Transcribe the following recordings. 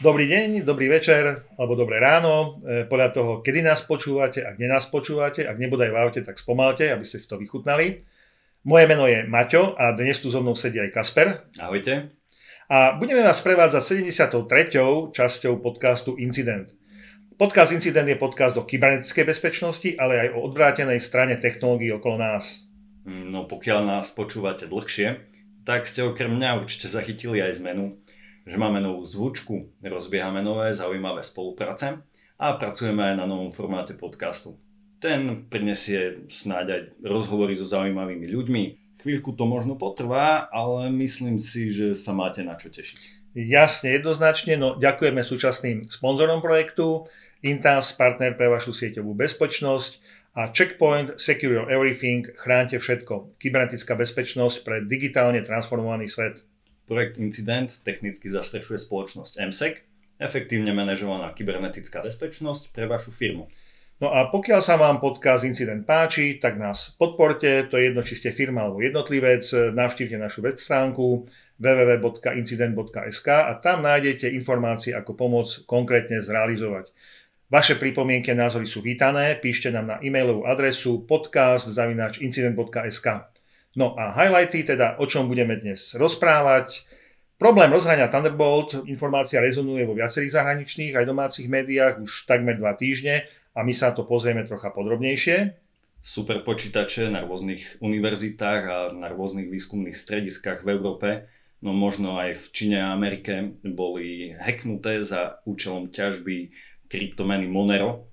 Dobrý deň, dobrý večer alebo dobré ráno, e, podľa toho, kedy nás počúvate, ak nás počúvate, ak nebodaj v aute, tak spomalte, aby ste si to vychutnali. Moje meno je Maťo a dnes tu so mnou sedí aj Kasper. Ahojte. A budeme vás prevádzať 73. časťou podcastu Incident. Podcast Incident je podcast o kybernetickej bezpečnosti, ale aj o odvrátenej strane technológií okolo nás. No pokiaľ nás počúvate dlhšie, tak ste okrem mňa určite zachytili aj zmenu že máme novú zvučku, rozbiehame nové zaujímavé spolupráce a pracujeme aj na novom formáte podcastu. Ten prinesie snáď aj rozhovory so zaujímavými ľuďmi. Chvíľku to možno potrvá, ale myslím si, že sa máte na čo tešiť. Jasne, jednoznačne, no ďakujeme súčasným sponzorom projektu, Intas, partner pre vašu sieťovú bezpečnosť a Checkpoint Secure Everything, chránte všetko. Kybernetická bezpečnosť pre digitálne transformovaný svet. Projekt Incident technicky zastrešuje spoločnosť MSEC, efektívne manažovaná kybernetická bezpečnosť pre vašu firmu. No a pokiaľ sa vám podcast Incident páči, tak nás podporte, to je jedno, či ste firma alebo jednotlivec, navštívte našu web stránku www.incident.sk a tam nájdete informácie, ako pomôcť konkrétne zrealizovať. Vaše pripomienky a názory sú vítané, píšte nám na e-mailovú adresu podcast.incident.sk. No a highlighty, teda o čom budeme dnes rozprávať. Problém rozhrania Thunderbolt, informácia rezonuje vo viacerých zahraničných aj domácich médiách už takmer dva týždne a my sa to pozrieme trocha podrobnejšie. Super počítače na rôznych univerzitách a na rôznych výskumných strediskách v Európe, no možno aj v Číne a Amerike, boli hacknuté za účelom ťažby kryptomeny Monero,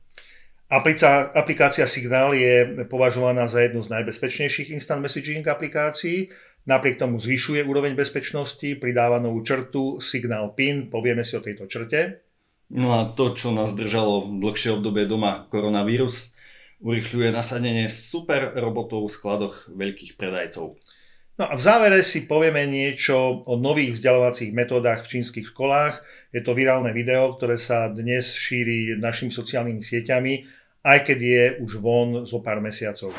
Aplikácia Signal je považovaná za jednu z najbezpečnejších instant messaging aplikácií. Napriek tomu zvyšuje úroveň bezpečnosti, pridáva novú črtu Signal PIN, povieme si o tejto črte. No a to, čo nás držalo dlhšie obdobie doma, koronavírus, urychľuje nasadenie super robotov v skladoch veľkých predajcov. No a v závere si povieme niečo o nových vzdelávacích metódach v čínskych školách. Je to virálne video, ktoré sa dnes šíri našimi sociálnymi sieťami aj keď je už von zo pár mesiacov.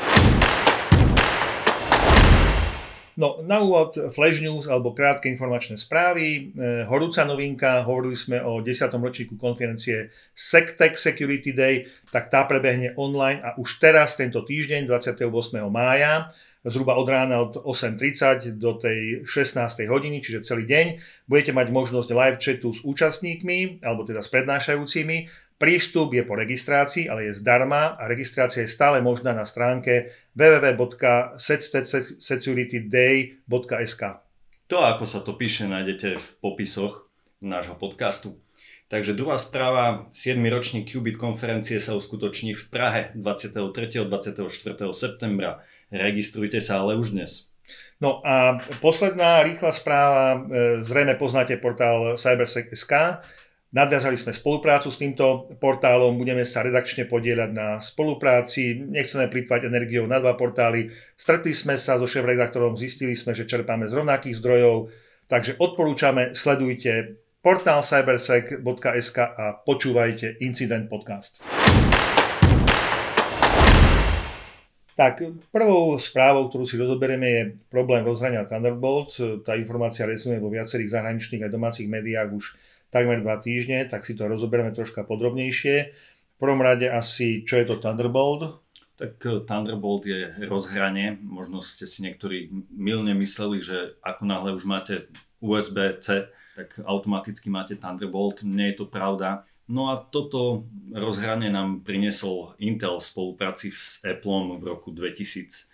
No, na úvod Flash News alebo krátke informačné správy. E, horúca novinka, hovorili sme o 10. ročníku konferencie SecTech Security Day, tak tá prebehne online a už teraz, tento týždeň, 28. mája, zhruba od rána od 8.30 do tej 16. hodiny, čiže celý deň, budete mať možnosť live chatu s účastníkmi, alebo teda s prednášajúcimi Prístup je po registrácii, ale je zdarma a registrácia je stále možná na stránke www.securityday.sk. To, ako sa to píše, nájdete v popisoch nášho podcastu. Takže druhá správa, 7. ročník Qubit konferencie sa uskutoční v Prahe 23. a 24. septembra. Registrujte sa ale už dnes. No a posledná rýchla správa, e, zrejme poznáte portál cybersec.sk, Nadviazali sme spoluprácu s týmto portálom, budeme sa redakčne podielať na spolupráci, nechceme plýtvať energiou na dva portály. Stretli sme sa so šéf-redaktorom, zistili sme, že čerpáme z rovnakých zdrojov, takže odporúčame, sledujte portál cybersec.sk a počúvajte Incident Podcast. Tak, prvou správou, ktorú si rozoberieme, je problém rozhrania Thunderbolt. Tá informácia rezonuje vo viacerých zahraničných a domácich médiách už takmer dva týždne, tak si to rozoberieme troška podrobnejšie. V prvom rade asi, čo je to Thunderbolt? Tak eh, Thunderbolt je rozhranie. Možno ste si niektorí milne mysleli, že ako náhle už máte USB-C, tak automaticky máte Thunderbolt. Nie je to pravda. No a toto rozhranie nám priniesol Intel v spolupráci s Appleom v roku 2011,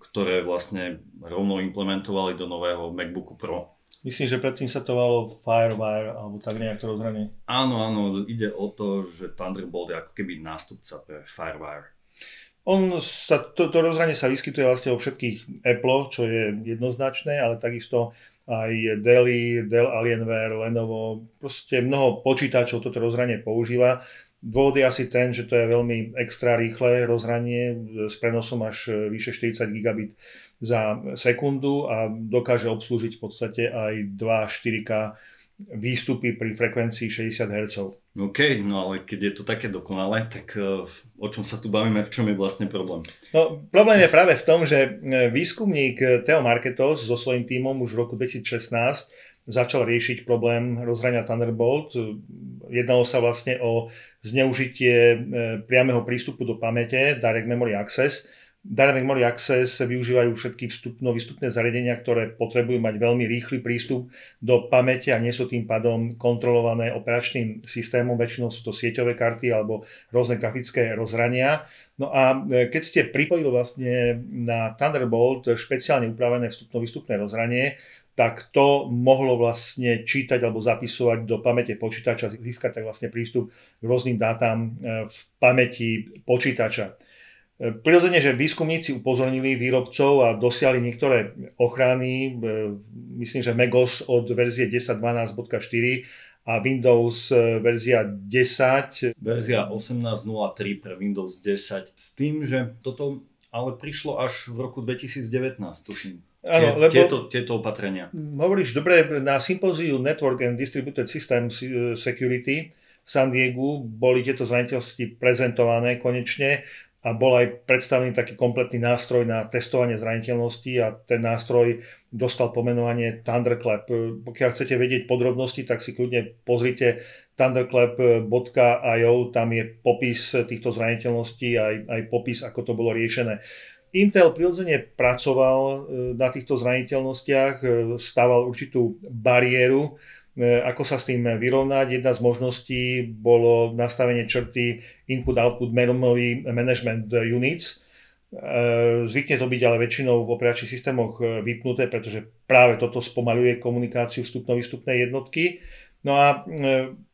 ktoré vlastne rovno implementovali do nového MacBooku Pro. Myslím, že predtým sa to volalo Firewire, alebo tak nejak to rozhranie. Áno, áno, ide o to, že Thunderbolt je ako keby nástupca pre Firewire. On sa, to, to rozhranie sa vyskytuje vlastne vo všetkých Apple, čo je jednoznačné, ale takisto aj Dell, Dell Alienware, Lenovo, proste mnoho počítačov toto rozhranie používa. Dôvod je asi ten, že to je veľmi extra rýchle rozhranie s prenosom až vyše 40 gigabit za sekundu a dokáže obslúžiť v podstate aj 2 4K výstupy pri frekvencii 60 Hz. OK, no ale keď je to také dokonalé, tak uh, o čom sa tu bavíme, v čom je vlastne problém? No, problém je práve v tom, že e, výskumník Theo Marketos so svojím tímom už v roku 2016 začal riešiť problém rozhrania Thunderbolt. Jednalo sa vlastne o zneužitie e, priameho prístupu do pamäte, Direct Memory Access. Direct Memory Access využívajú všetky vstupno-výstupné zariadenia, ktoré potrebujú mať veľmi rýchly prístup do pamäte a nie sú tým pádom kontrolované operačným systémom, väčšinou sú to sieťové karty alebo rôzne grafické rozhrania. No a e, keď ste pripojili vlastne na Thunderbolt špeciálne upravené vstupno-výstupné rozhranie, tak to mohlo vlastne čítať alebo zapisovať do pamäte počítača, získať tak vlastne prístup k rôznym dátam e, v pamäti počítača. E, prirodzene, že výskumníci upozornili výrobcov a dosiahli niektoré ochrany, e, myslím, že Megos od verzie 10.12.4 a Windows verzia 10. Verzia 18.03 pre Windows 10 s tým, že toto ale prišlo až v roku 2019, tuším. Áno, lebo tieto, tieto opatrenia. Hovoríš dobre, na sympóziu Network and Distributed System Security v San Diego boli tieto zraniteľnosti prezentované konečne a bol aj predstavený taký kompletný nástroj na testovanie zraniteľnosti a ten nástroj dostal pomenovanie Thunderclap. Pokiaľ chcete vedieť podrobnosti, tak si kľudne pozrite thunderclap.io, tam je popis týchto zraniteľností aj, aj popis, ako to bolo riešené. Intel prirodzene pracoval e, na týchto zraniteľnostiach, e, stával určitú bariéru, ako sa s tým vyrovnať. Jedna z možností bolo nastavenie črty Input-Output Memory Management Units. Zvykne to byť ale väčšinou v operačných systémoch vypnuté, pretože práve toto spomaluje komunikáciu vstupno-výstupnej jednotky. No a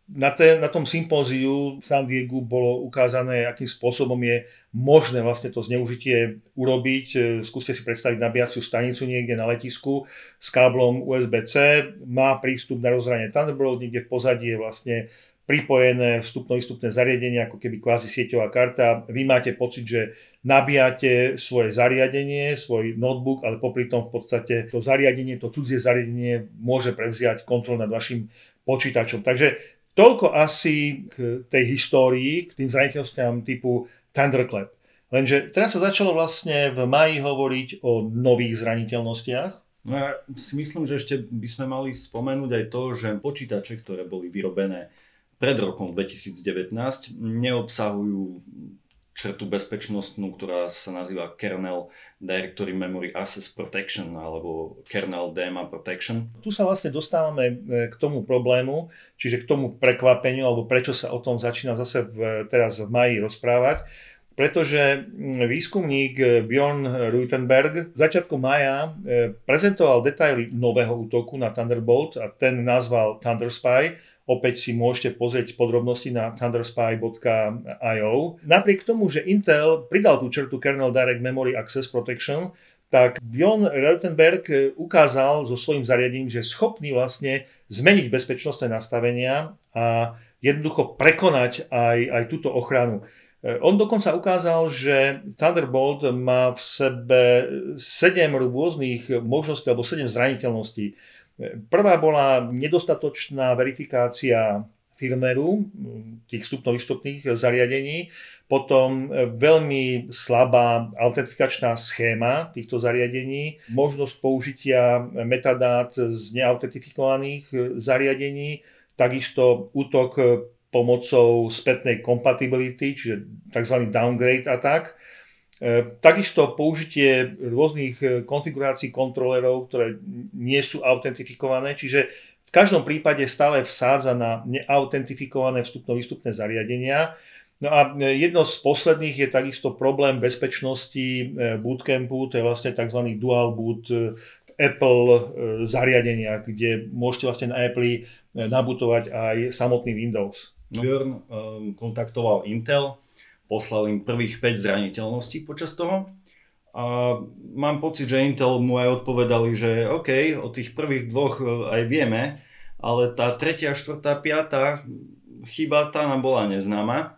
na, te, na tom sympóziu v San Diego bolo ukázané, akým spôsobom je možné vlastne to zneužitie urobiť. E, skúste si predstaviť nabíjaciu stanicu niekde na letisku s káblom USB-C, má prístup na rozhranie Thunderbolt, niekde v pozadí je vlastne pripojené vstupno-výstupné zariadenie, ako keby kvázi sieťová karta. Vy máte pocit, že nabíjate svoje zariadenie, svoj notebook, ale popri tom v podstate to zariadenie, to cudzie zariadenie môže prevziať kontrol nad vašim počítačom. Takže Toľko asi k tej histórii, k tým zraniteľnostiam typu Thunderclap. Lenže teraz sa začalo vlastne v maji hovoriť o nových zraniteľnostiach. No ja si myslím, že ešte by sme mali spomenúť aj to, že počítače, ktoré boli vyrobené pred rokom 2019, neobsahujú črtu bezpečnostnú, ktorá sa nazýva kernel Directory Memory Access Protection alebo kernel DMA Protection. Tu sa vlastne dostávame e, k tomu problému, čiže k tomu prekvapeniu, alebo prečo sa o tom začína zase v, teraz v maji rozprávať. Pretože výskumník Bjorn Ruitenberg začiatku maja e, prezentoval detaily nového útoku na Thunderbolt a ten nazval Thunderspy Opäť si môžete pozrieť podrobnosti na thunderspy.io. Napriek tomu, že Intel pridal tú črtu Kernel Direct Memory Access Protection, tak Bjorn Reutenberg ukázal so svojím zariadením, že je schopný vlastne zmeniť bezpečnostné nastavenia a jednoducho prekonať aj, aj túto ochranu. On dokonca ukázal, že Thunderbolt má v sebe 7 rôznych možností alebo 7 zraniteľností. Prvá bola nedostatočná verifikácia firmeru, tých vstupno-výstupných zariadení, potom veľmi slabá autentifikačná schéma týchto zariadení, možnosť použitia metadát z neautentifikovaných zariadení, takisto útok pomocou spätnej kompatibility, čiže tzv. downgrade attack, E, takisto použitie rôznych e, konfigurácií kontrolerov, ktoré nie sú autentifikované, čiže v každom prípade stále vsádza na neautentifikované vstupno-výstupné zariadenia. No a e, jedno z posledných je takisto problém bezpečnosti bootcampu, to je vlastne tzv. dual boot Apple zariadenia, kde môžete vlastne na Apple nabutovať aj samotný Windows. No. Björn kontaktoval Intel, poslal im prvých 5 zraniteľností počas toho. A mám pocit, že Intel mu aj odpovedali, že OK, o tých prvých dvoch e, aj vieme, ale tá tretia, štvrtá, piatá chyba tá nám bola neznáma.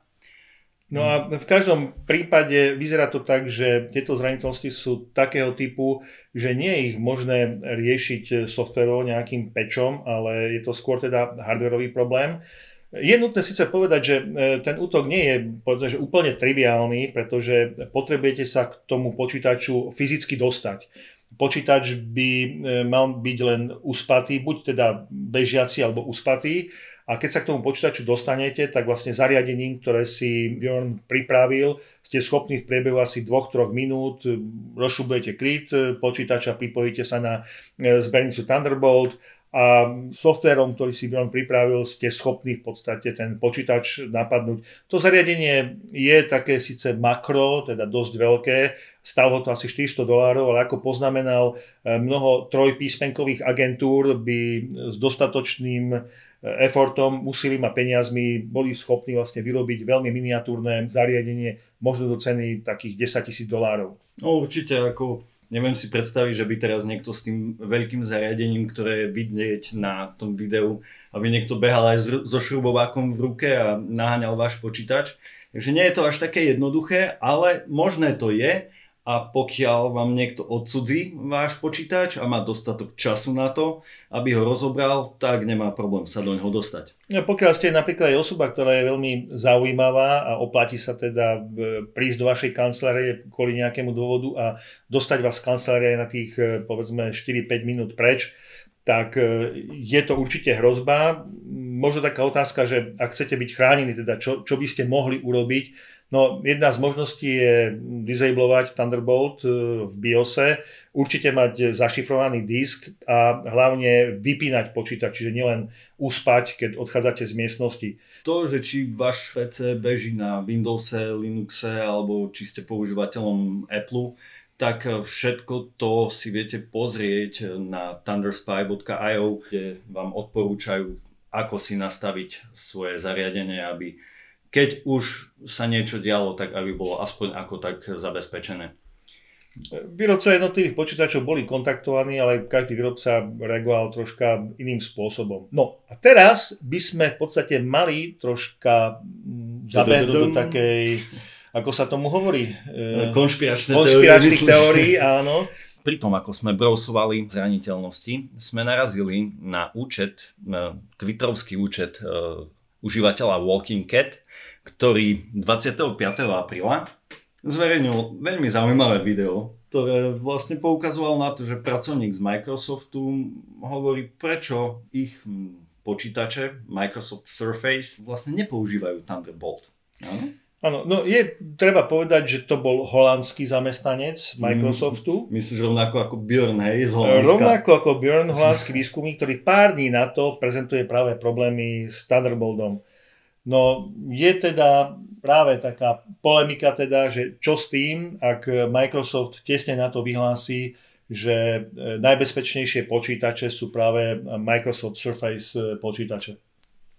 No a v každom prípade vyzerá to tak, že tieto zraniteľnosti sú takého typu, že nie je ich možné riešiť softverovo nejakým pečom, ale je to skôr teda hardwareový problém. Je nutné síce povedať, že e, ten útok nie je povedzme, že úplne triviálny, pretože potrebujete sa k tomu počítaču fyzicky dostať. počítač by e, mal byť len uspatý, buď teda bežiaci alebo uspatý. A keď sa k tomu počítaču dostanete, tak vlastne zariadením, ktoré si Bjorn pripravil, ste schopní v priebehu asi 2-3 minút, rozšubujete kryt počítača, pripojíte sa na zbernicu Thunderbolt a softverom, ktorý si on pripravil, ste schopní v podstate ten počítač napadnúť. To zariadenie je také síce makro, teda dosť veľké, stalo to asi 400 dolárov, ale ako poznamenal eh, mnoho trojpísmenkových agentúr by s dostatočným eh, effortom, úsilím a peniazmi boli schopní vlastne vyrobiť veľmi miniatúrne zariadenie, možno do ceny takých 10 tisíc dolárov. No určite, ako Neviem si predstaviť, že by teraz niekto s tým veľkým zariadením, ktoré je vidieť na tom videu, aby niekto behal aj so šrubovákom v ruke a naháňal váš počítač. Takže nie je to až také jednoduché, ale možné to je a pokiaľ vám niekto odsudzí váš počítač a má dostatok času na to, aby ho rozobral, tak nemá problém sa do neho dostať. No, pokiaľ ste napríklad aj osoba, ktorá je veľmi zaujímavá a oplatí sa teda prísť do vašej kancelárie kvôli nejakému dôvodu a dostať vás z kancelárie na tých e, povedzme 4-5 minút preč, tak e, je to určite hrozba. Možno taká otázka, že ak chcete byť chránení, teda čo, čo by ste mohli urobiť, No, jedna z možností je disablovať Thunderbolt e, v BIOSe, určite mať zašifrovaný disk a hlavne vypínať počítač, čiže nielen uspať, keď odchádzate z miestnosti. To, že či váš PC beží na Windowse, Linuxe alebo či ste používateľom Apple, tak všetko to si viete pozrieť na thunderspy.io, kde vám odporúčajú, ako si nastaviť svoje zariadenie, aby keď už sa niečo dialo, tak aby bolo aspoň ako tak zabezpečené. Výrobca jednotlivých počítačov boli kontaktovaní, ale každý výrobca reagoval troška iným spôsobom. No a teraz by sme v podstate mali troška mm, zabehnúť do takej, ako sa tomu hovorí? E, konšpiračné konšpiračných teórií, áno. Pri tom, ako sme browsovali zraniteľnosti, sme narazili na účet, na twitterovský účet uh, užívateľa Walking Cat, ktorý 25. apríla zverejnil veľmi zaujímavé video, ktoré vlastne poukazoval na to, že pracovník z Microsoftu hovorí, prečo ich počítače Microsoft Surface vlastne nepoužívajú Thunderbolt. Áno? Áno, no je, treba povedať, že to bol holandský zamestnanec mhm. Microsoftu. Mm, myslíš rovnako ako Björn, hej, z Holandska? Rovnako ako Björn, holandský výskumník, ktorý pár dní na to prezentuje práve problémy s Thunderboltom. No je teda práve taká polemika teda, že čo s tým, ak Microsoft tesne na to vyhlási, že e, najbezpečnejšie počítače sú práve Microsoft Surface e, počítače.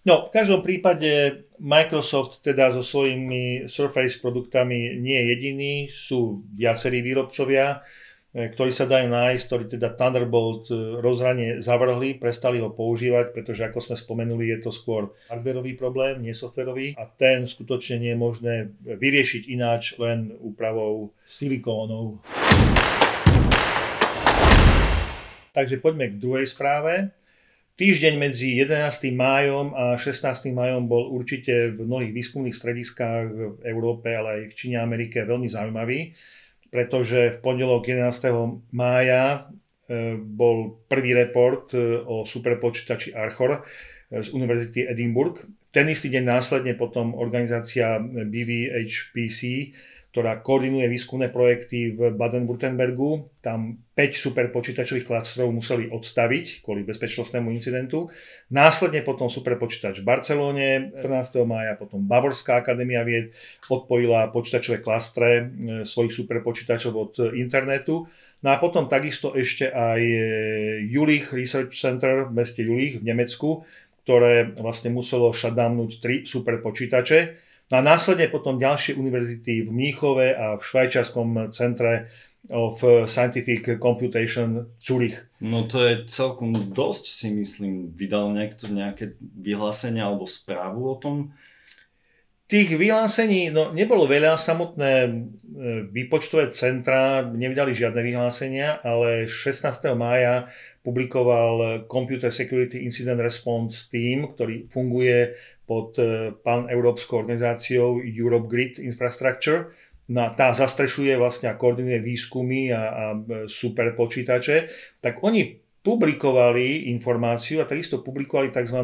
No, v každom prípade Microsoft teda so svojimi Surface produktami nie je jediný, sú viacerí výrobcovia. E, ktorí sa dajú nájsť, ktorí teda Thunderbolt e, rozhranie zavrhli, prestali ho používať, pretože ako sme spomenuli, je to skôr hardwareový problém, nie softwarový a ten skutočne nie je možné vyriešiť ináč len úpravou silikónov. Takže poďme k druhej správe. Týždeň medzi 11. májom a 16. májom bol určite v mnohých výskumných strediskách v Európe, ale aj v Číne a Amerike veľmi zaujímavý pretože v pondelok 11. mája e, bol prvý report e, o superpočítači Archor e, z Univerzity Edinburgh. Ten istý deň následne potom organizácia BVHPC ktorá koordinuje výskumné projekty v Baden-Württembergu. Tam 5 superpočítačových klastrov museli odstaviť kvôli bezpečnostnému incidentu. Následne potom superpočítač v Barcelóne 14. mája, potom Bavorská akadémia vied odpojila počítačové klastre e, svojich superpočítačov od internetu. No a potom takisto ešte aj e, Julich Research Center v meste Julich v Nemecku, ktoré vlastne muselo shutdownúť tri superpočítače No a následne potom ďalšie univerzity v Mníchove a v švajčiarskom centre of Scientific Computation Zurich. No to je celkom dosť si myslím. Vydal niekto nejaké vyhlásenie alebo správu o tom? Tých vyhlásení no, nebolo veľa. Samotné e, výpočtové centra nevydali žiadne vyhlásenia, ale 16. mája publikoval Computer Security Incident Response Team, ktorý funguje pod e, pan-európskou organizáciou Europe Grid Infrastructure na, tá zastrešuje vlastne a koordinuje výskumy a, a superpočítače, tak oni publikovali informáciu a takisto publikovali tzv.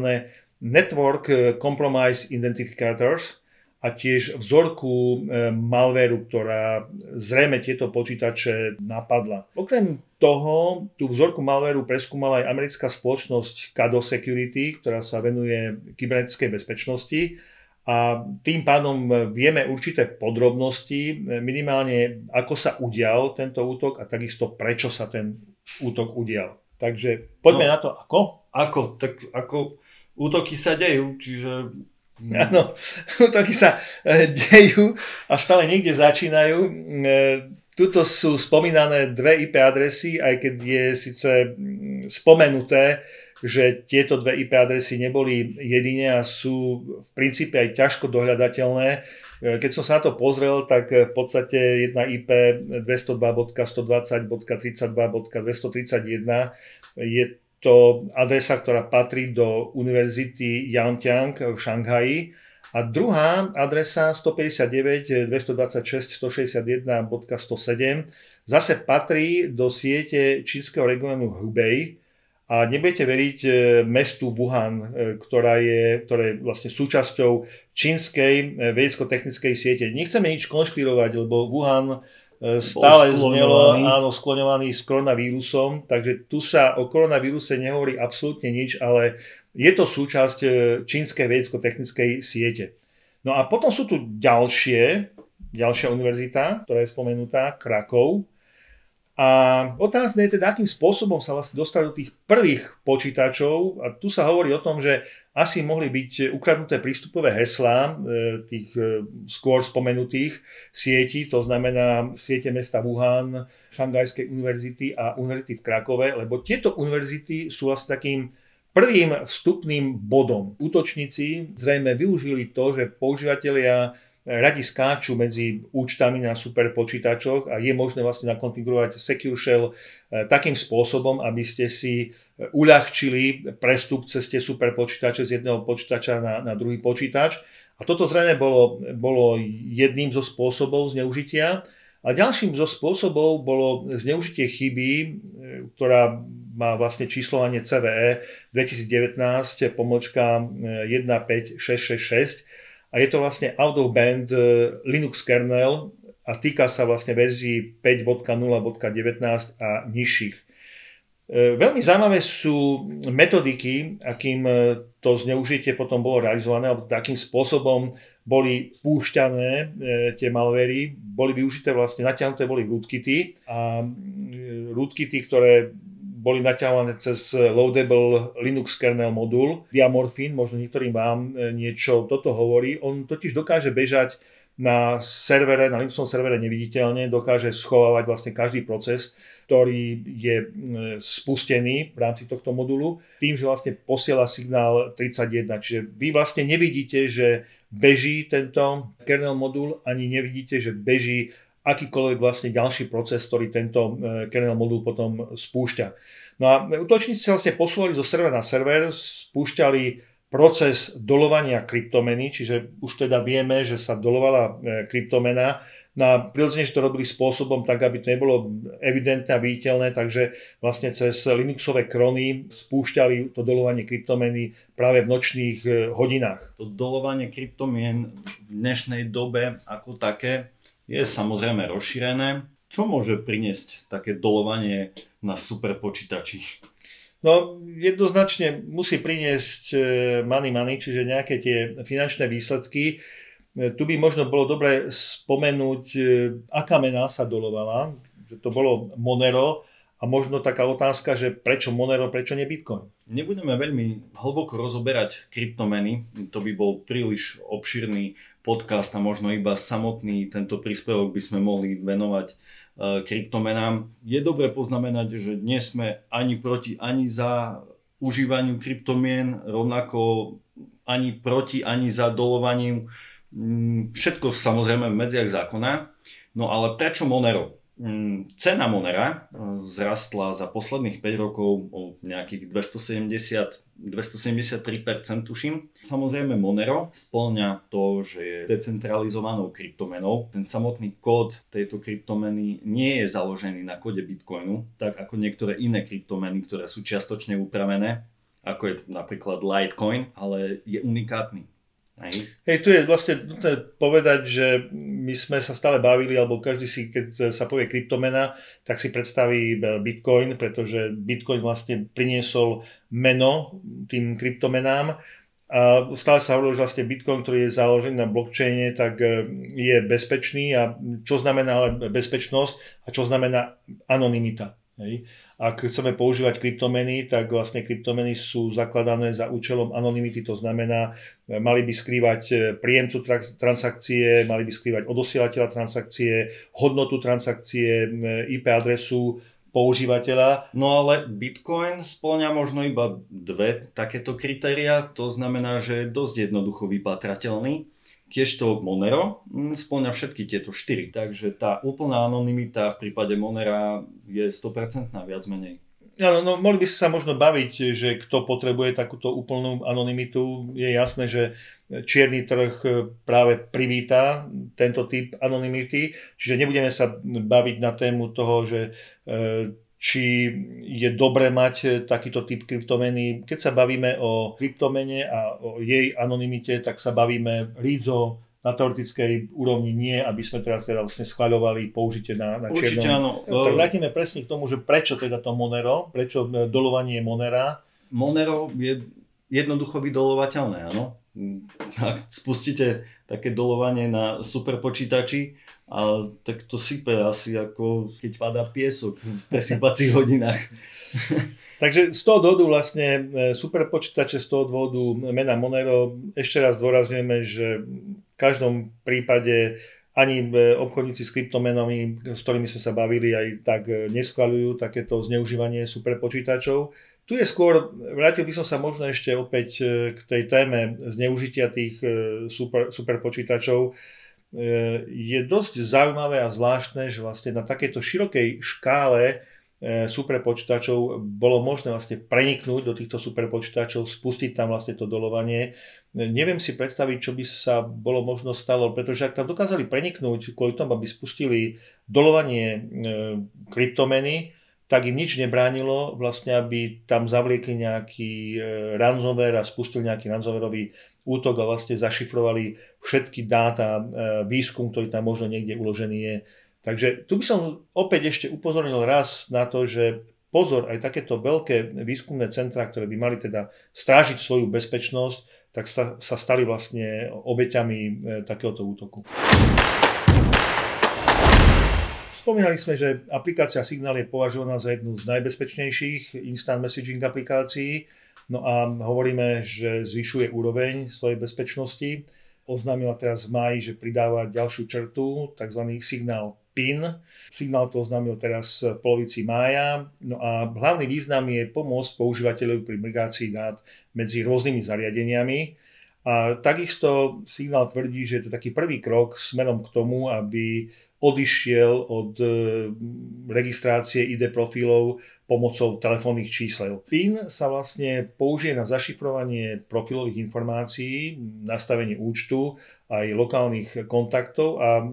Network Compromise Identificators, a tiež vzorku e, malvéru, ktorá zrejme tieto počítače napadla. Okrem toho, tú vzorku malvéru preskúmala aj americká spoločnosť Cado Security, ktorá sa venuje kybernetickej bezpečnosti a tým pádom vieme určité podrobnosti, minimálne ako sa udial tento útok a takisto prečo sa ten útok udial. Takže poďme no, na to, ako? Ako? Tak ako útoky sa dejú, čiže Áno, útoky sa e, dejú a stále niekde začínajú. E, tuto sú spomínané dve IP adresy, aj keď je síce mm, spomenuté, že tieto dve IP adresy neboli jedine a sú v princípe aj ťažko dohľadateľné. E, keď som sa na to pozrel, tak v podstate jedna IP 202.120.32.231 je to adresa, ktorá patrí do Univerzity Yantiang v Šanghaji. A druhá adresa 159 226 161.107 zase patrí do siete čínskeho regionu Hubei, a nebudete veriť e, mestu Wuhan, e, ktorá je, ktorá je vlastne súčasťou čínskej e, vedecko-technickej siete. Nechceme nič konšpirovať, lebo Wuhan stále znelo, áno, skloňovaný s koronavírusom, takže tu sa o koronavíruse nehovorí absolútne nič, ale je to súčasť e, čínskej vedecko-technickej siete. No a potom sú tu ďalšie, ďalšia univerzita, ktorá je spomenutá, Krakov, a otázne je teda, akým spôsobom sa vlastne dostali do tých prvých počítačov. A tu sa hovorí o tom, že asi mohli byť ukradnuté prístupové heslá e, tých e, skôr spomenutých sietí, to znamená siete mesta Wuhan, Šangajskej univerzity a univerzity v Krakove, lebo tieto univerzity sú vlastne takým prvým vstupným bodom. Útočníci zrejme využili to, že používateľia radi skáču medzi účtami na superpočítačoch a je možné vlastne nakonfigurovať Secure Shell eh, takým spôsobom, aby ste si eh, uľahčili prestup cez tie superpočítače z jedného počítača na, na druhý počítač. A toto zrejme bolo, bolo jedným zo spôsobov zneužitia. A ďalším zo spôsobov bolo zneužitie chyby, eh, ktorá má vlastne číslovanie CVE 2019 pomočka 15666 a je to vlastne out of band e, Linux kernel a týka sa vlastne verzií 5.0.19 a nižších. E, veľmi zaujímavé sú metodiky, akým e, to zneužitie potom bolo realizované, alebo takým spôsobom boli púšťané tie malvery, boli využité vlastne, natiahnuté boli rootkity a rootkity, ktoré boli naťahované cez loadable Linux kernel modul. Diamorphin, možno niektorým vám e, niečo toto hovorí. On totiž dokáže bežať na servere, na Linuxovom servere neviditeľne, dokáže schovávať vlastne každý proces, ktorý je spustený v rámci tohto modulu, tým, že vlastne posiela signál 31. Čiže vy vlastne nevidíte, že beží tento kernel modul, ani nevidíte, že beží akýkoľvek vlastne ďalší proces, ktorý tento e, kernel modul potom spúšťa. No a útočníci sa vlastne posúvali zo servera na server, spúšťali proces dolovania kryptomeny, čiže už teda vieme, že sa dolovala e, kryptomena. Na no prirodzene, že to robili spôsobom tak, aby to nebolo evidentné a viditeľné, takže vlastne cez Linuxové krony spúšťali to dolovanie kryptomeny práve v nočných e, hodinách. To dolovanie kryptomien v dnešnej dobe ako také je samozrejme rozšírené. Čo môže priniesť také dolovanie na super počítači? No jednoznačne musí priniesť e, money money, čiže nejaké tie finančné výsledky. E, tu by možno bolo dobre spomenúť, e, aká mená sa dolovala. Že to bolo Monero a možno taká otázka, že prečo Monero, prečo nie Bitcoin? Nebudeme veľmi hlboko rozoberať kryptomeny, to by bol príliš obširný podcast a možno iba samotný tento príspevok by sme mohli venovať e, kryptomenám. Je dobre poznamenať, že dnes sme ani proti, ani za užívaniu kryptomien, rovnako ani proti, ani za dolovaním. Všetko samozrejme v medziach zákona. No ale prečo Monero? Mm, cena Monera e, zrastla za posledných 5 rokov o nejakých 270, 273% tuším. Samozrejme Monero splňa to, že je decentralizovanou kryptomenou. Ten samotný kód tejto kryptomeny nie je založený na kóde Bitcoinu, tak ako niektoré iné kryptomeny, ktoré sú čiastočne upravené, ako je napríklad Litecoin, ale je unikátny Hej. Tu je vlastne nutné povedať, že my sme sa stále bavili, alebo každý si, keď sa povie kryptomena, tak si predstaví Bitcoin, pretože Bitcoin vlastne priniesol meno tým kryptomenám a stále sa hovorí, že vlastne Bitcoin, ktorý je založený na blockchaine, tak e, je bezpečný a čo znamená bezpečnosť a čo znamená anonymita. Hej. Ak chceme používať kryptomeny, tak vlastne kryptomeny sú zakladané za účelom anonymity, to znamená, mali by skrývať e, príjemcu transakcie, mali by skrývať odosielateľa transakcie, hodnotu transakcie, e, IP adresu, používateľa. No ale Bitcoin splňa možno iba dve takéto kritéria, to znamená, že je dosť jednoducho vypatrateľný to Monero mm, splňa všetky tieto štyri, takže tá úplná anonimita v prípade Monera je 100% viac menej. Áno, no, mohli by sa možno baviť, že kto potrebuje takúto úplnú anonymitu. Je jasné, že čierny trh práve privíta tento typ anonymity, čiže nebudeme sa baviť na tému toho, že e, či je dobré mať e, takýto typ kryptomeny. Keď sa bavíme o kryptomene a o jej anonimite, tak sa bavíme rídzo na teoretickej úrovni nie, aby sme teraz teda vlastne schváľovali použitie na, na Určite áno. Tak vrátime presne k tomu, že prečo teda to Monero, prečo e, dolovanie Monera. Monero je jednoducho vydolovateľné, áno. Ak spustíte také dolovanie na superpočítači, a tak to sype asi ako keď padá piesok v presypacích hodinách. Takže z toho dôvodu vlastne e, superpočítače, z toho dôvodu mena Monero, ešte raz dôrazňujeme, že v každom prípade ani e, obchodníci s kryptomenami, s ktorými sme sa bavili, aj tak e, neschvaľujú takéto zneužívanie superpočítačov. Tu je skôr, vrátil by som sa možno ešte opäť k tej téme zneužitia tých super, superpočítačov E, je dosť zaujímavé a zvláštne, že vlastne na takejto širokej škále e, superpočítačov bolo možné vlastne preniknúť do týchto superpočítačov, spustiť tam vlastne to dolovanie. E, neviem si predstaviť, čo by sa bolo možno stalo, pretože ak tam dokázali preniknúť kvôli tomu, aby spustili dolovanie kryptomeny, tak im nič nebránilo vlastne, aby tam zavliekli nejaký ransomware a spustili nejaký ransomwareový útok a vlastne zašifrovali všetky dáta, e, výskum, ktorý tam možno niekde uložený je. Takže tu by som opäť ešte upozornil raz na to, že pozor, aj takéto veľké výskumné centra, ktoré by mali teda strážiť svoju bezpečnosť, tak sa, stali vlastne obeťami e, takéhoto útoku. Spomínali sme, že aplikácia Signal je považovaná za jednu z najbezpečnejších instant messaging aplikácií. No a hovoríme, že zvyšuje úroveň svojej bezpečnosti. Oznámila teraz v maji, že pridáva ďalšiu črtu, tzv. signál PIN. Signál to oznámil teraz v polovici mája. No a hlavný význam je pomôcť používateľovi pri migrácii dát medzi rôznymi zariadeniami. A takisto signál tvrdí, že je to taký prvý krok smerom k tomu, aby odišiel od e, registrácie ID profilov pomocou telefónnych čísel. PIN sa vlastne použije na zašifrovanie profilových informácií, nastavenie účtu, aj lokálnych kontaktov a e,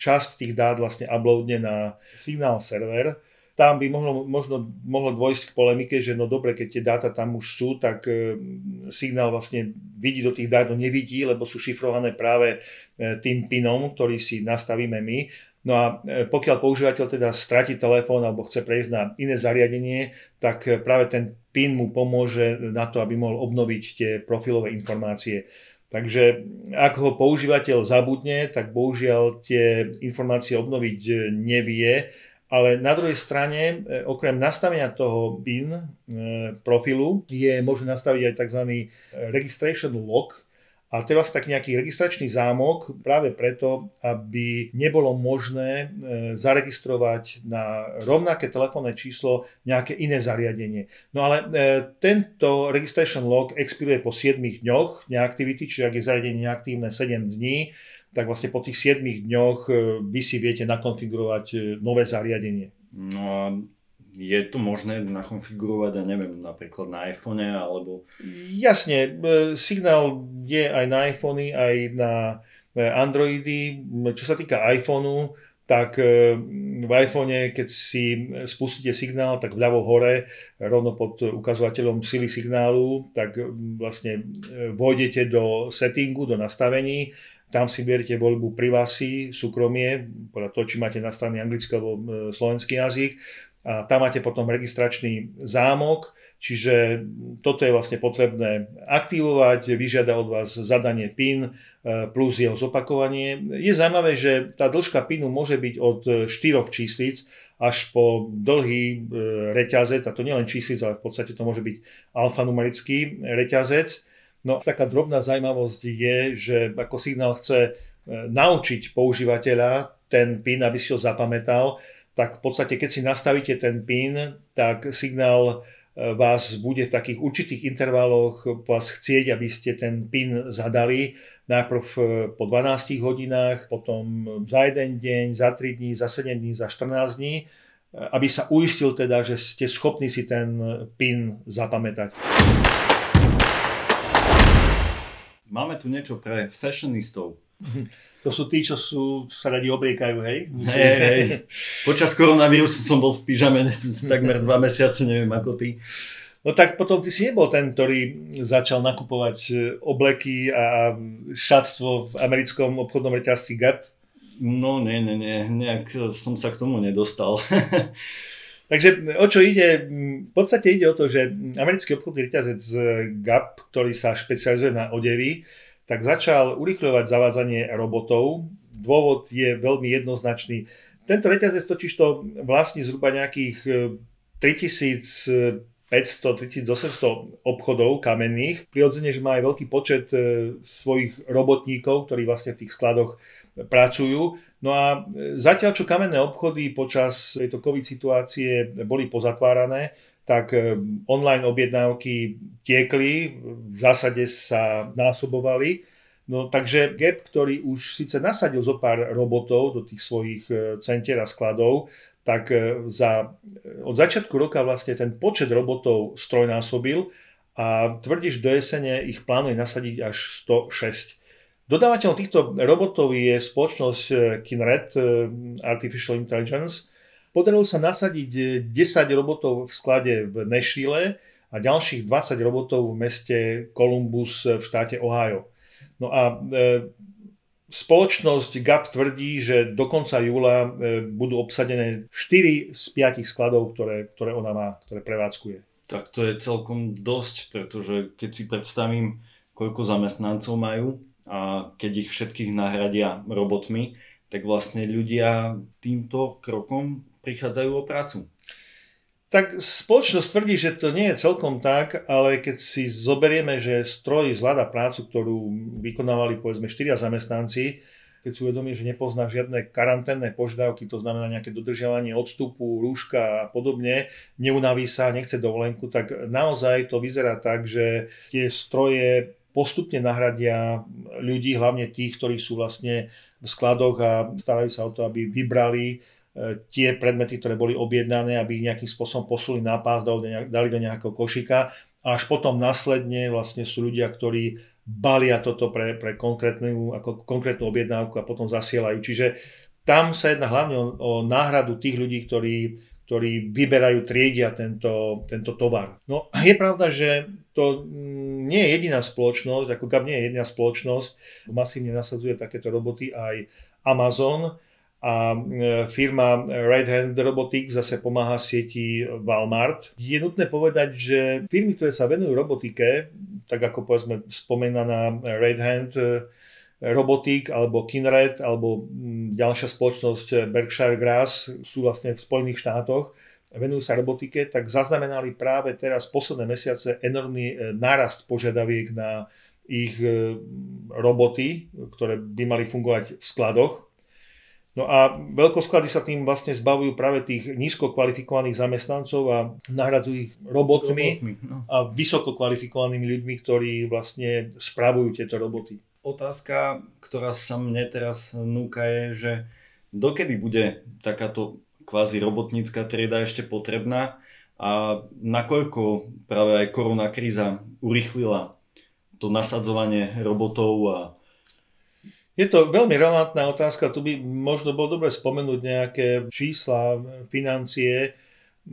časť tých dát vlastne uploadne na signál server, tam by mohlo, možno mohlo dôjsť k polemike, že no dobre, keď tie dáta tam už sú, tak e, signál vlastne vidí do tých dát, no nevidí, lebo sú šifrované práve e, tým pinom, ktorý si nastavíme my. No a e, pokiaľ používateľ teda stratí telefón alebo chce prejsť na iné zariadenie, tak e, práve ten PIN mu pomôže na to, aby mohol obnoviť tie profilové informácie. Takže ak ho používateľ zabudne, tak bohužiaľ tie informácie obnoviť e, nevie ale na druhej strane, e, okrem nastavenia toho PIN e, profilu, je možné nastaviť aj tzv. E, registration lock, a to je vlastne taký nejaký registračný zámok práve preto, aby nebolo možné zaregistrovať na rovnaké telefónne číslo nejaké iné zariadenie. No ale tento registration log expiruje po 7 dňoch neaktivity, čiže ak je zariadenie neaktívne 7 dní, tak vlastne po tých 7 dňoch vy si viete nakonfigurovať nové zariadenie. No a je to možné nakonfigurovať, ja neviem, napríklad na iPhone alebo... Jasne, signál je aj na iPhony, aj na Androidy. Čo sa týka iPhoneu, tak e, v iPhone, keď si spustíte signál, tak vľavo hore, rovno pod ukazovateľom sily signálu, tak vlastne e, vojdete do settingu, do nastavení, tam si beriete voľbu privacy, súkromie, podľa toho, či máte nastavený anglický alebo e, slovenský jazyk a tam máte potom registračný zámok, čiže toto je vlastne potrebné aktivovať, vyžiada od vás zadanie PIN, E, plus jeho zopakovanie. Je zaujímavé, že tá dĺžka pinu môže byť od 4 číslic až po dlhý e, reťazec, a to nielen číslic, ale v podstate to môže byť alfanumerický reťazec. No taká drobná zaujímavosť je, že ako signál chce e, naučiť používateľa ten PIN, aby si ho zapamätal, tak v podstate keď si nastavíte ten PIN, tak signál vás bude v takých určitých intervaloch vás chcieť, aby ste ten PIN zadali najprv e, po 12 hodinách, potom za jeden deň, za 3 dní, za 7 dní, za 14 dní, e, aby sa uistil teda, že ste schopní si ten PIN zapamätať. Máme tu niečo pre fashionistov. To sú tí, čo, sú, čo sa radi obliekajú, hej? Hej, hej. Počas koronavírusu som bol v pyžame takmer dva mesiace, neviem ako ty. No tak potom ty si nebol ten, ktorý začal nakupovať e, obleky a šatstvo v americkom obchodnom reťazci Gap? No nie, nie, nie, nejak som sa k tomu nedostal. Takže o čo ide? V podstate ide o to, že americký obchodný reťazec Gap, ktorý sa špecializuje na odevy, tak začal urychľovať zavádzanie robotov. Dôvod je veľmi jednoznačný. Tento reťazec totiž to vlastní zhruba nejakých 3000 e, 500-3800 obchodov kamenných. Prirodzene, že má aj veľký počet e, svojich robotníkov, ktorí vlastne v tých skladoch pracujú. No a e, zatiaľ, čo kamenné obchody počas tejto COVID situácie boli pozatvárané, tak e, online objednávky tiekli, v zásade sa násobovali. No takže Gap, ktorý už síce nasadil zo pár robotov do tých svojich centier a skladov, tak e, za, e, od začiatku roka vlastne ten počet robotov strojnásobil a tvrdíš do jesene ich plánuje nasadiť až 106. Dodávateľom týchto robotov je spoločnosť e, Kinred Artificial Intelligence. Podarilo sa nasadiť 10 robotov v sklade v Nashville a ďalších 20 robotov v meste Columbus v štáte Ohio. No a Spoločnosť GAP tvrdí, že do konca júla budú obsadené 4 z 5 skladov, ktoré, ktoré ona má, ktoré prevádzkuje. Tak to je celkom dosť, pretože keď si predstavím, koľko zamestnancov majú a keď ich všetkých nahradia robotmi, tak vlastne ľudia týmto krokom prichádzajú o prácu. Tak spoločnosť tvrdí, že to nie je celkom tak, ale keď si zoberieme, že stroj zvláda prácu, ktorú vykonávali povedzme 4 zamestnanci, keď si uvedomí, že nepozná žiadne karanténne požiadavky, to znamená nejaké dodržiavanie odstupu, rúška a podobne, neunaví sa, nechce dovolenku, tak naozaj to vyzerá tak, že tie stroje postupne nahradia ľudí, hlavne tých, ktorí sú vlastne v skladoch a starajú sa o to, aby vybrali E, tie predmety, ktoré boli objednané, aby ich nejakým spôsobom posuli na pás, dali do nejakého košika a až potom následne vlastne sú ľudia, ktorí balia toto pre, pre konkrétnu, ako konkrétnu objednávku a potom zasielajú. Čiže tam sa jedná hlavne o, o náhradu tých ľudí, ktorí, ktorí vyberajú, triedia tento, tento tovar. No je pravda, že to mm, nie je jediná spoločnosť, ako GAP nie je jediná spoločnosť, masívne nasadzuje takéto roboty aj Amazon, a e, firma Right Hand Robotics zase pomáha sieti Walmart. Je nutné povedať, že firmy, ktoré sa venujú robotike, tak ako povedzme spomenaná Right Hand Robotik alebo Kinred alebo ďalšia spoločnosť Berkshire Grass sú vlastne v Spojených štátoch, venujú sa robotike, tak zaznamenali práve teraz posledné mesiace enormný e, nárast požiadaviek na ich roboty, ktoré by mali fungovať v skladoch No a veľkosklady sa tým vlastne zbavujú práve tých nízko kvalifikovaných zamestnancov a nahradzujú ich robotmi, robotmi no. a vysoko kvalifikovanými ľuďmi, ktorí vlastne spravujú tieto roboty. Otázka, ktorá sa mne teraz núka je, že dokedy bude takáto kvázi robotnícka trieda ešte potrebná a nakoľko práve aj korona kríza urychlila to nasadzovanie robotov a je to veľmi relevantná otázka, tu by možno bolo dobre spomenúť nejaké čísla, financie.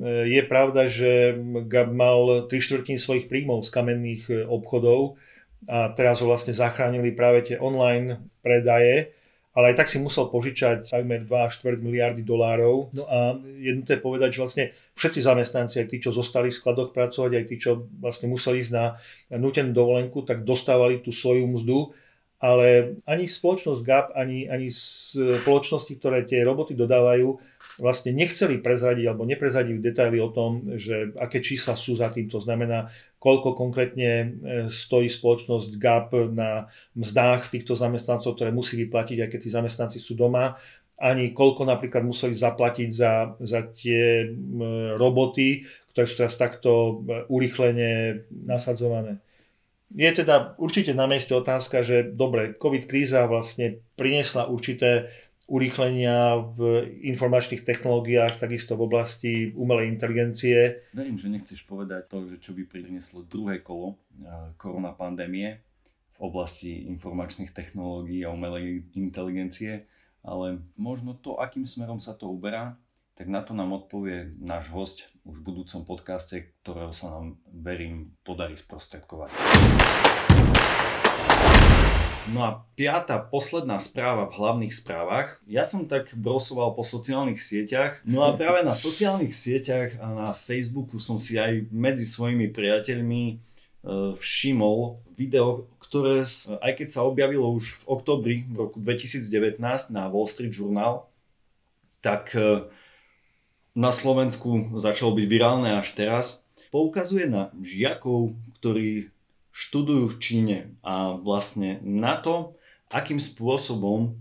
Je pravda, že Gab mal 3 štvrtiny svojich príjmov z kamenných obchodov a teraz ho vlastne zachránili práve tie online predaje, ale aj tak si musel požičať takmer 2,4 miliardy dolárov. No a jednoté povedať, že vlastne všetci zamestnanci, aj tí, čo zostali v skladoch pracovať, aj tí, čo vlastne museli ísť na nutenú dovolenku, tak dostávali tú svoju mzdu ale ani spoločnosť GAP, ani, ani spoločnosti, ktoré tie roboty dodávajú, vlastne nechceli prezradiť alebo neprezradili detaily o tom, že aké čísla sú za tým. To znamená, koľko konkrétne e, stojí spoločnosť GAP na mzdách týchto zamestnancov, ktoré musí vyplatiť, aj keď tí zamestnanci sú doma, ani koľko napríklad museli zaplatiť za, za tie roboty, ktoré sú teraz takto e, urychlene nasadzované. Je teda určite na mieste otázka, že dobre, COVID kríza vlastne priniesla určité urýchlenia v informačných technológiách, takisto v oblasti umelej inteligencie. Verím, že nechceš povedať to, že čo by prinieslo druhé kolo eh, korona pandémie v oblasti informačných technológií a umelej inteligencie, ale možno to, akým smerom sa to uberá, tak na to nám odpovie náš host už v budúcom podcaste, ktorého sa nám, verím, podarí sprostredkovať. No a piata, posledná správa v hlavných správach. Ja som tak brosoval po sociálnych sieťach. No a práve na sociálnych sieťach a na Facebooku som si aj medzi svojimi priateľmi e, všimol video, ktoré aj keď sa objavilo už v oktobri v roku 2019 na Wall Street Journal, tak e, na Slovensku začalo byť virálne až teraz, poukazuje na žiakov, ktorí študujú v Číne a vlastne na to, akým spôsobom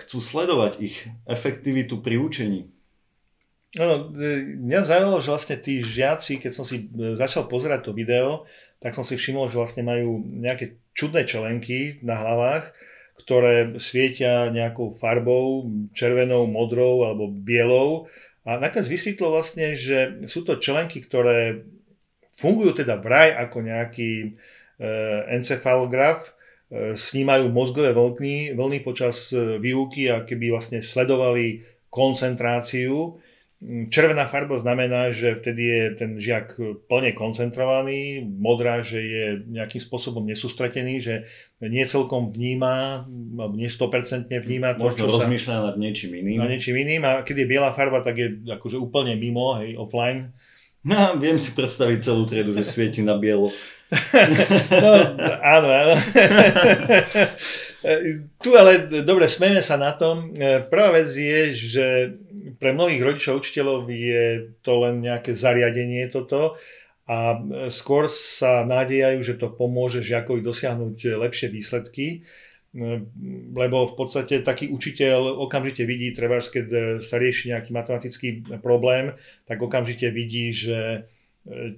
chcú sledovať ich efektivitu pri učení. No, mňa zaujalo, že vlastne tí žiaci, keď som si e, začal pozerať to video, tak som si všimol, že vlastne majú nejaké čudné čelenky na hlavách, ktoré svietia nejakou farbou, červenou, modrou alebo bielou a nakoniec vysvetlo vlastne, že sú to členky, ktoré fungujú teda vraj ako nejaký e, encefalograf, e, snímajú mozgové vlny, vlny počas e, výuky a keby vlastne sledovali koncentráciu Mm, červená farba znamená, že vtedy je ten žiak plne koncentrovaný, modrá, že je nejakým spôsobom nesústretený, že nie celkom vníma, alebo nie 100% vníma to, Možno čo rozmýšľa nad niečím iným. Nad niečím iným a keď je biela farba, tak je akože úplne mimo, hej, offline. No, viem si predstaviť celú triedu, že svieti na bielo. no, áno, áno. tu ale, dobre, smejme sa na tom. Prvá vec je, že pre mnohých rodičov učiteľov je to len nejaké zariadenie toto a skôr sa nádejajú, že to pomôže žiakovi dosiahnuť lepšie výsledky, lebo v podstate taký učiteľ okamžite vidí, treba, keď sa rieši nejaký matematický problém, tak okamžite vidí, že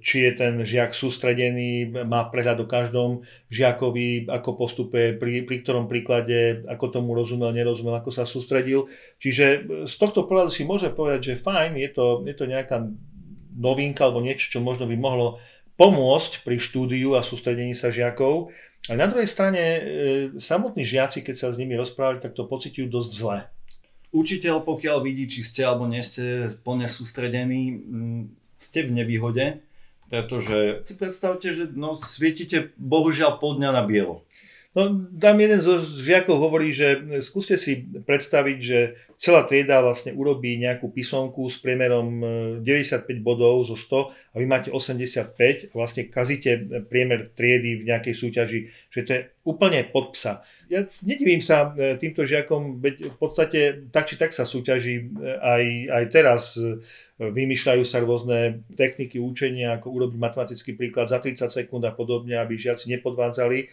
či je ten žiak sústredený, má prehľad o každom žiakovi, ako postupuje, pri, pri ktorom príklade, ako tomu rozumel, nerozumel, ako sa sústredil. Čiže z tohto pohľadu si môže povedať, že fajn, je to, je to nejaká novinka alebo niečo, čo možno by mohlo pomôcť pri štúdiu a sústredení sa žiakov. Ale na druhej strane e, samotní žiaci, keď sa s nimi rozprávali, tak to pociťujú dosť zle. Učiteľ, pokiaľ vidí, či ste alebo nie ste plne sústredení, ste v nevýhode, pretože si predstavte, že no, svietite bohužiaľ pol dňa na bielo. No, tam jeden zo žiakov hovorí, že skúste si predstaviť, že celá trieda vlastne urobí nejakú písomku s priemerom 95 e, bodov zo 100 a vy máte 85 a vlastne kazíte priemer triedy v nejakej súťaži, že to je úplne pod psa. Ja nedivím sa e, týmto žiakom, veď v podstate tak či tak sa súťaží e, aj, aj teraz vymýšľajú sa rôzne techniky učenia, ako urobiť matematický príklad za 30 sekúnd a podobne, aby žiaci nepodvádzali.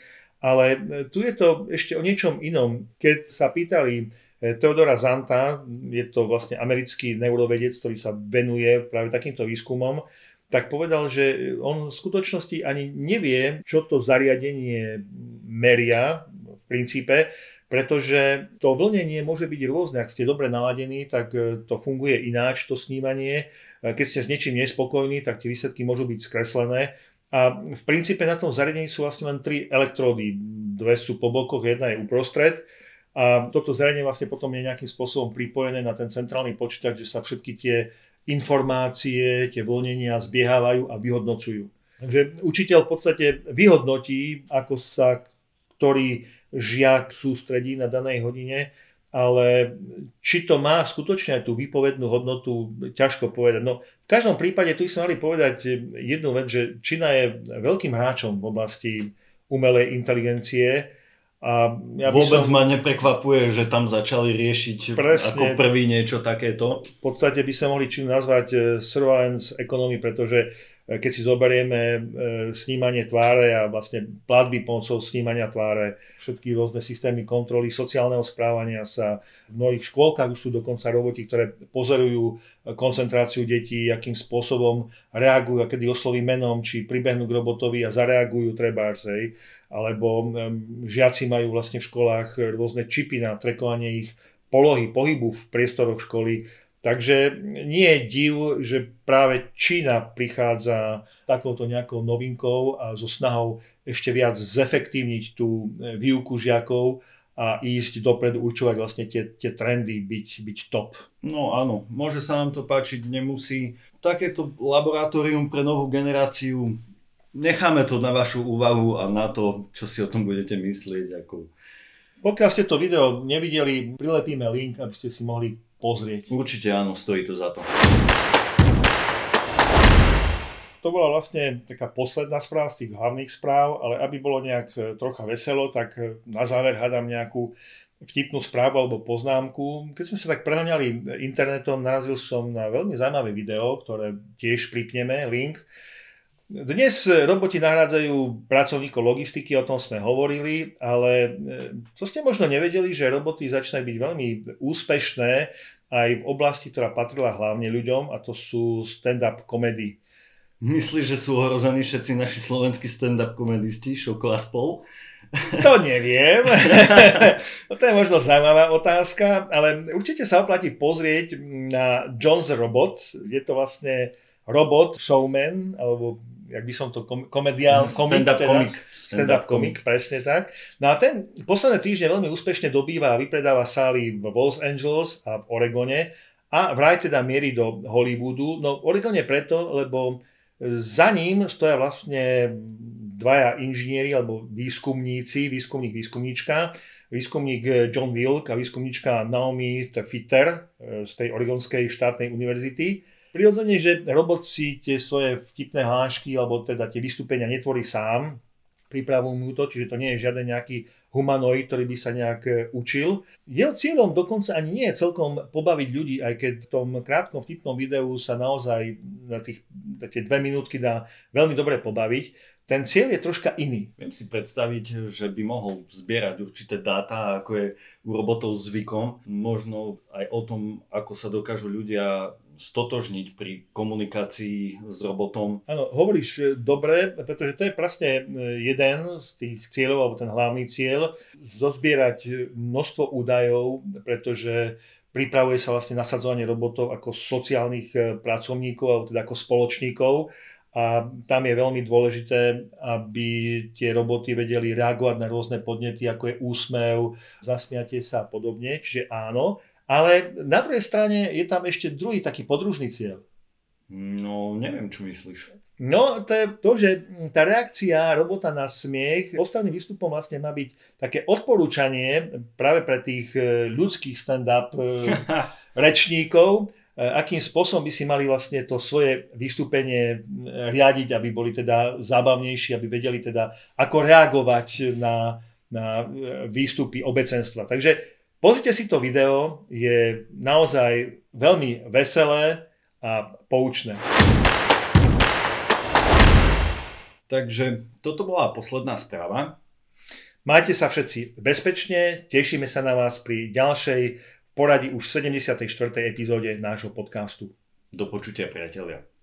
Ale e, tu je to ešte o niečom inom. Keď sa pýtali e, Teodora Zanta, je to vlastne americký neurovedec, ktorý sa venuje práve takýmto výskumom, tak povedal, že on v skutočnosti ani nevie, čo to zariadenie meria v princípe, pretože to vlnenie môže byť rôzne. Ak ste dobre naladení, tak e, to funguje ináč, to snímanie. Keď ste s niečím nespokojní, tak tie výsledky môžu byť skreslené. A v princípe na tom zariadení sú vlastne len tri elektródy. Dve sú po bokoch, jedna je uprostred. A toto zariadenie vlastne potom je nejakým spôsobom pripojené na ten centrálny počítač, že sa všetky tie informácie, tie vlnenia zbiehávajú a vyhodnocujú. Takže učiteľ v podstate vyhodnotí, ako sa ktorý žiak sústredí na danej hodine, ale či to má skutočne aj tú výpovednú hodnotu, ťažko povedať. No, v každom prípade tu sme mali povedať jednu vec, že Čína je veľkým hráčom v oblasti umelej inteligencie. A ja Vôbec som... ma neprekvapuje, že tam začali riešiť Presne. ako prvý niečo takéto. V podstate by sa mohli Čínu nazvať eh, surveillance economy, pretože keď si zoberieme e, snímanie tváre a vlastne platby pomocou snímania tváre, všetky rôzne systémy kontroly sociálneho správania sa. V mnohých škôlkach už sú dokonca roboti, ktoré pozorujú koncentráciu detí, akým spôsobom reagujú a kedy osloví menom, či pribehnú k robotovi a zareagujú trebárs, alebo žiaci majú vlastne v školách rôzne čipy na trekovanie ich polohy, pohybu v priestoroch školy Takže nie je div, že práve Čína prichádza takouto nejakou novinkou a so snahou ešte viac zefektívniť tú e, výuku žiakov a ísť dopredu, určovať vlastne tie, tie trendy, byť, byť top. No áno, môže sa nám to páčiť, nemusí. Takéto laboratórium pre novú generáciu, necháme to na vašu úvahu a na to, čo si o tom budete myslieť. Ako... Pokiaľ ste to video nevideli, prilepíme link, aby ste si mohli pozrieť. Určite áno, stojí to za to. To bola vlastne taká posledná správa z tých hlavných správ, ale aby bolo nejak e, trocha veselo, tak e, na záver hádam nejakú vtipnú správu alebo poznámku. Keď sme sa tak preháňali internetom, narazil som na veľmi zaujímavé video, ktoré tiež pripneme, link. Dnes roboti nahrádzajú pracovníkov logistiky, o tom sme hovorili, ale e, to ste možno nevedeli, že roboty začínajú byť veľmi úspešné aj v oblasti, ktorá patrila hlavne ľuďom, a to sú stand-up komedy. Myslíš, že sú ohrození všetci naši slovenskí stand-up komedisti, Šoko a spol? To neviem. no, to je možno zaujímavá otázka, ale určite sa oplatí pozrieť na John's Robot. Je to vlastne robot, showman, alebo jak by som to, komediál, komik, stand-up teda, komik. Stand-up komik, presne tak. No a ten posledné týždne veľmi úspešne dobýva a vypredáva sály v Los Angeles a v Oregone a vraj teda mierí do Hollywoodu. No v Oregone preto, lebo za ním stoja vlastne dvaja inžinieri alebo výskumníci, výskumník, výskumníčka, výskumník John Wilk a výskumníčka Naomi Fitter eh, z tej Oregonskej štátnej univerzity Prirodzene, že robot si tie svoje vtipné hlášky alebo teda tie vystúpenia netvorí sám, pripravujú mu to, čiže to nie je žiaden nejaký humanoid, ktorý by sa nejak e, učil. Jeho cieľom dokonca ani nie je celkom pobaviť ľudí, aj keď v tom krátkom vtipnom videu sa naozaj na, tých, na tie dve minútky dá veľmi dobre pobaviť. Ten cieľ je troška iný. Viem si predstaviť, že by mohol zbierať určité dáta, ako je u robotov zvykom. Možno aj o tom, ako sa dokážu ľudia stotožniť pri komunikácii s robotom. Áno, hovoríš e, dobre, pretože to je presne e, jeden z tých cieľov, alebo ten hlavný cieľ, zozbierať e, množstvo údajov, pretože pripravuje sa vlastne nasadzovanie robotov ako sociálnych pracovníkov, alebo teda ako spoločníkov a tam je veľmi dôležité, aby tie roboty vedeli reagovať na rôzne podnety, ako je úsmev, zasmiatie sa a podobne. Čiže áno, ale na druhej strane je tam ešte druhý taký podružný cieľ. No, neviem, čo myslíš. No, to je to, že tá reakcia robota na smiech ostatným výstupom vlastne má byť také odporúčanie práve pre tých e, ľudských stand-up e, rečníkov, e, akým spôsobom by si mali vlastne to svoje vystúpenie riadiť, aby boli teda zábavnejší, aby vedeli teda ako reagovať na, na výstupy obecenstva. Takže Pozrite si to video, je naozaj veľmi veselé a poučné. Takže toto bola posledná správa. Majte sa všetci bezpečne, tešíme sa na vás pri ďalšej poradí už 74. epizóde nášho podcastu. Do počutia priatelia.